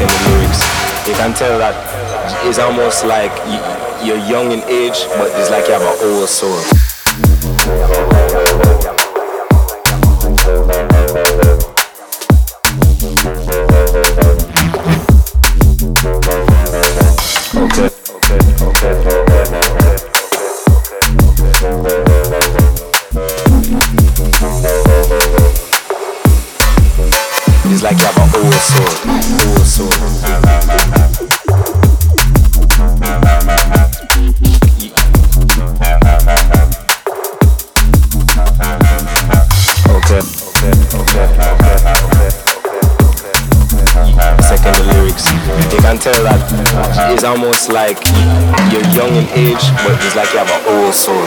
second the lyrics, you can tell that it's almost like you're young in age, but it's like you have an old soul. An old soul, old soul. Okay, okay, okay, okay. Second the lyrics, you can tell that it's almost like you're young in age, but it's like you have an old soul.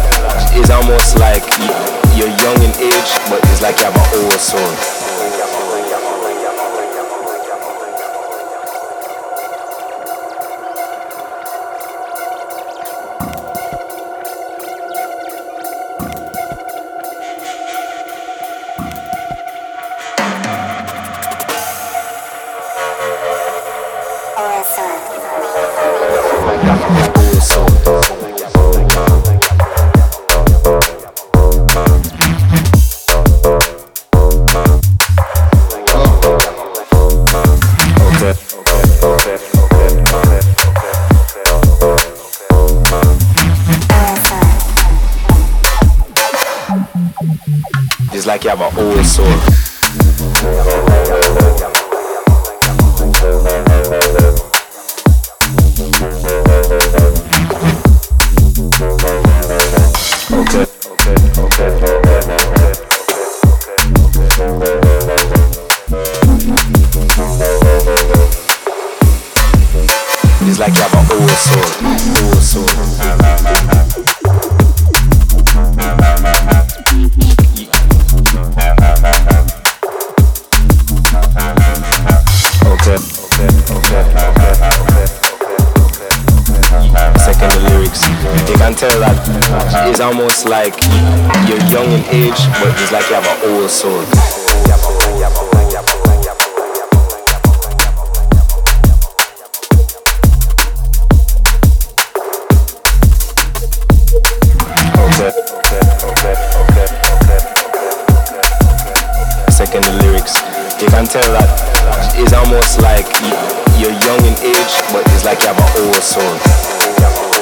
it's like you're young in age, but it's like you have an old soul. Old It's like you have an old soul. Like you have an old soul, old soul. Second the lyrics, you can tell that it's almost like you're young in age, but it's like you have an old soul. It's like you're young in age, but it's like you have an old soul.